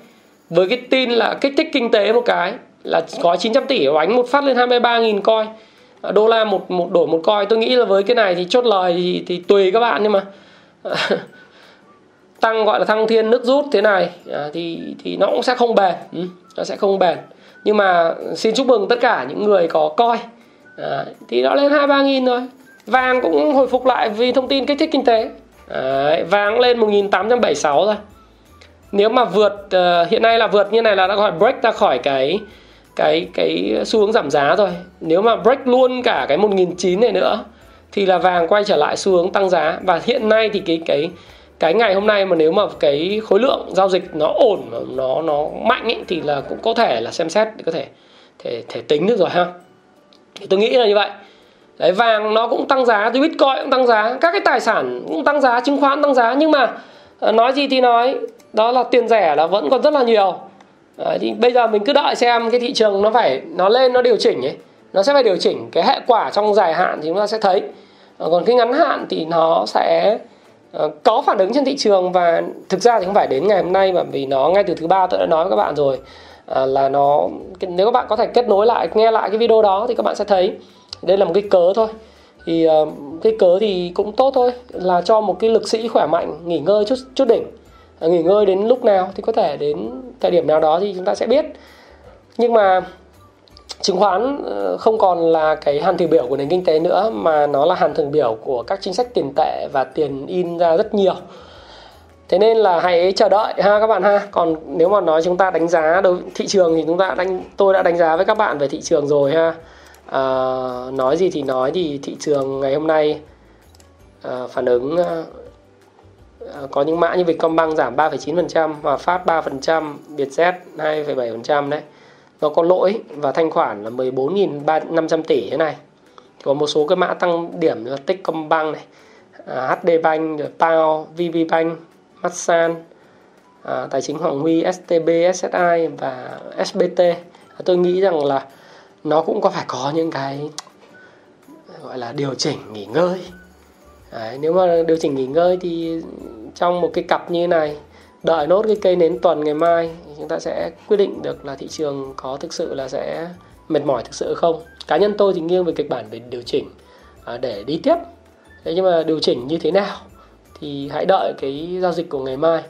Với cái tin là kích thích kinh tế một cái là có 900 tỷ đánh một phát lên 23.000 coi à, đô la một một đổi một coi tôi nghĩ là với cái này thì chốt lời thì, thì tùy các bạn nhưng mà à, tăng gọi là thăng thiên nước rút thế này. À, thì thì nó cũng sẽ không bền. Ừ, nó sẽ không bền. Nhưng mà xin chúc mừng tất cả những người có coi. À, thì nó lên hai ba nghìn rồi. Vàng cũng hồi phục lại vì thông tin kích thích kinh tế. À, vàng lên 1876 rồi. Nếu mà vượt uh, hiện nay là vượt như này là đã gọi break ra khỏi cái cái cái xu hướng giảm giá rồi. Nếu mà break luôn cả cái 1.900 này nữa thì là vàng quay trở lại xu hướng tăng giá. Và hiện nay thì cái cái cái ngày hôm nay mà nếu mà cái khối lượng giao dịch nó ổn mà nó nó mạnh ấy, thì là cũng có thể là xem xét để có thể thể thể tính được rồi ha. Thì tôi nghĩ là như vậy. Đấy vàng nó cũng tăng giá thì bitcoin cũng tăng giá các cái tài sản cũng tăng giá chứng khoán tăng giá nhưng mà ờ, nói gì thì nói đó là tiền rẻ là vẫn còn rất là nhiều. Đấy, thì bây giờ mình cứ đợi xem cái thị trường nó phải nó lên nó điều chỉnh ấy. Nó sẽ phải điều chỉnh cái hệ quả trong dài hạn thì chúng ta sẽ thấy. Ờ, còn cái ngắn hạn thì nó sẽ Ờ, có phản ứng trên thị trường và thực ra thì không phải đến ngày hôm nay mà vì nó ngay từ thứ ba tôi đã nói với các bạn rồi. À, là nó nếu các bạn có thể kết nối lại nghe lại cái video đó thì các bạn sẽ thấy đây là một cái cớ thôi. Thì uh, cái cớ thì cũng tốt thôi là cho một cái lực sĩ khỏe mạnh nghỉ ngơi chút chút đỉnh. À, nghỉ ngơi đến lúc nào thì có thể đến thời điểm nào đó thì chúng ta sẽ biết. Nhưng mà chứng khoán ờ, không còn là cái hàn thường biểu của nền kinh tế nữa mà nó là hàn thường biểu của các chính sách tiền tệ và tiền in ra rất nhiều. Thế nên là hãy chờ đợi ha các bạn ha. Còn nếu mà nói chúng ta đánh giá đối thị trường thì chúng ta đánh tôi đã đánh giá với các bạn về thị trường rồi ha. À, nói gì thì nói thì thị trường ngày hôm nay à, phản ứng à, có những mã như Vietcombank giảm 3,9% và Phát 3%, Vietjet 2,7% đấy nó có lỗi và thanh khoản là 14.500 tỷ thế này. Có một số cái mã tăng điểm là Techcombank này à, HD Bank rồi Pao VB Bank Masan à, Tài chính Hoàng Huy STB SSI và SBT tôi nghĩ rằng là nó cũng có phải có những cái gọi là điều chỉnh nghỉ ngơi. Đấy, nếu mà điều chỉnh nghỉ ngơi thì trong một cái cặp như thế này đợi nốt cái cây nến tuần ngày mai chúng ta sẽ quyết định được là thị trường có thực sự là sẽ mệt mỏi thực sự không. Cá nhân tôi thì nghiêng về kịch bản về điều chỉnh à, để đi tiếp. Thế nhưng mà điều chỉnh như thế nào thì hãy đợi cái giao dịch của ngày mai.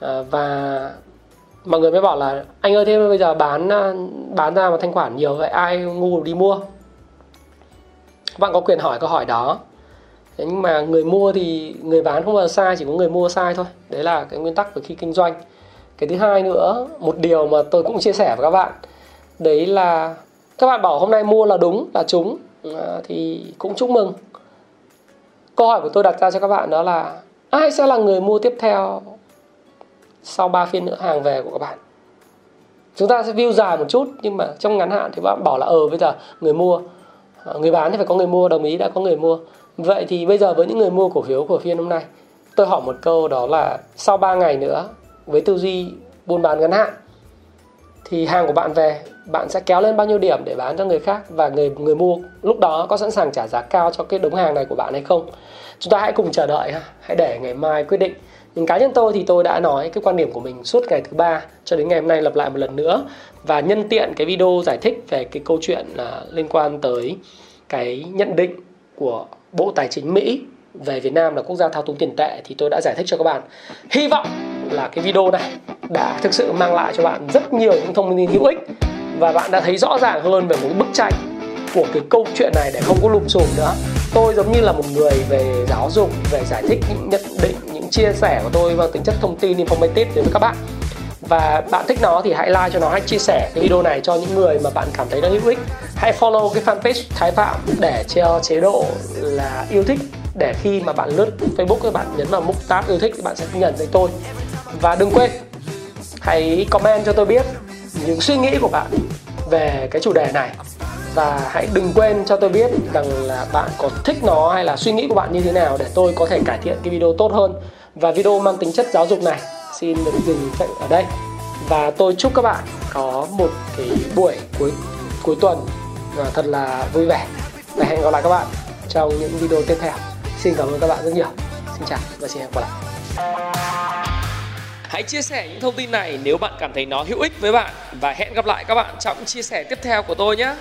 À, và mọi người mới bảo là anh ơi thế bây giờ bán à, bán ra mà thanh khoản nhiều vậy ai ngu đi mua? Các bạn có quyền hỏi câu hỏi đó thế nhưng mà người mua thì người bán không bao giờ sai chỉ có người mua sai thôi. Đấy là cái nguyên tắc của khi kinh doanh. Cái thứ hai nữa một điều mà tôi cũng chia sẻ với các bạn đấy là các bạn bảo hôm nay mua là đúng là trúng. À, thì cũng chúc mừng. Câu hỏi của tôi đặt ra cho các bạn đó là ai sẽ là người mua tiếp theo sau 3 phiên nữa hàng về của các bạn? Chúng ta sẽ view dài một chút nhưng mà trong ngắn hạn thì các bạn bảo là ờ bây giờ người mua à, người bán thì phải có người mua đồng ý đã có người mua. Vậy thì bây giờ với những người mua cổ phiếu của phiên hôm nay, tôi hỏi một câu đó là sau 3 ngày nữa với tư duy buôn bán ngắn hạn thì hàng của bạn về bạn sẽ kéo lên bao nhiêu điểm để bán cho người khác và người người mua lúc đó có sẵn sàng trả giá cao cho cái đống hàng này của bạn hay không? Chúng ta hãy cùng chờ đợi ha hãy để ngày mai quyết định. Nhưng cá nhân tôi thì tôi đã nói cái quan điểm của mình suốt ngày thứ ba cho đến ngày hôm nay lặp lại một lần nữa và nhân tiện cái video giải thích về cái câu chuyện là liên quan tới cái nhận định của Bộ Tài chính Mỹ về Việt Nam là quốc gia thao túng tiền tệ thì tôi đã giải thích cho các bạn. Hy vọng là cái video này đã thực sự mang lại cho bạn rất nhiều những thông tin hữu ích và bạn đã thấy rõ ràng hơn về một bức tranh của cái câu chuyện này để không có lùm xùm nữa. Tôi giống như là một người về giáo dục, về giải thích những nhận định, những chia sẻ của tôi và tính chất thông tin informative đến với các bạn và bạn thích nó thì hãy like cho nó hãy chia sẻ cái video này cho những người mà bạn cảm thấy nó hữu ích hãy follow cái fanpage Thái Phạm để treo chế độ là yêu thích, để khi mà bạn lướt Facebook các bạn nhấn vào mục tab yêu thích thì bạn sẽ nhận thấy tôi. Và đừng quên, hãy comment cho tôi biết những suy nghĩ của bạn về cái chủ đề này. Và hãy đừng quên cho tôi biết rằng là bạn có thích nó hay là suy nghĩ của bạn như thế nào để tôi có thể cải thiện cái video tốt hơn. Và video mang tính chất giáo dục này, xin được dừng ở đây. Và tôi chúc các bạn có một cái buổi cuối cuối tuần thật là vui vẻ. Và hẹn gặp lại các bạn trong những video tiếp theo. Xin cảm ơn các bạn rất nhiều. Xin chào và xin hẹn gặp lại. Hãy chia sẻ những thông tin này nếu bạn cảm thấy nó hữu ích với bạn. Và hẹn gặp lại các bạn trong chia sẻ tiếp theo của tôi nhé.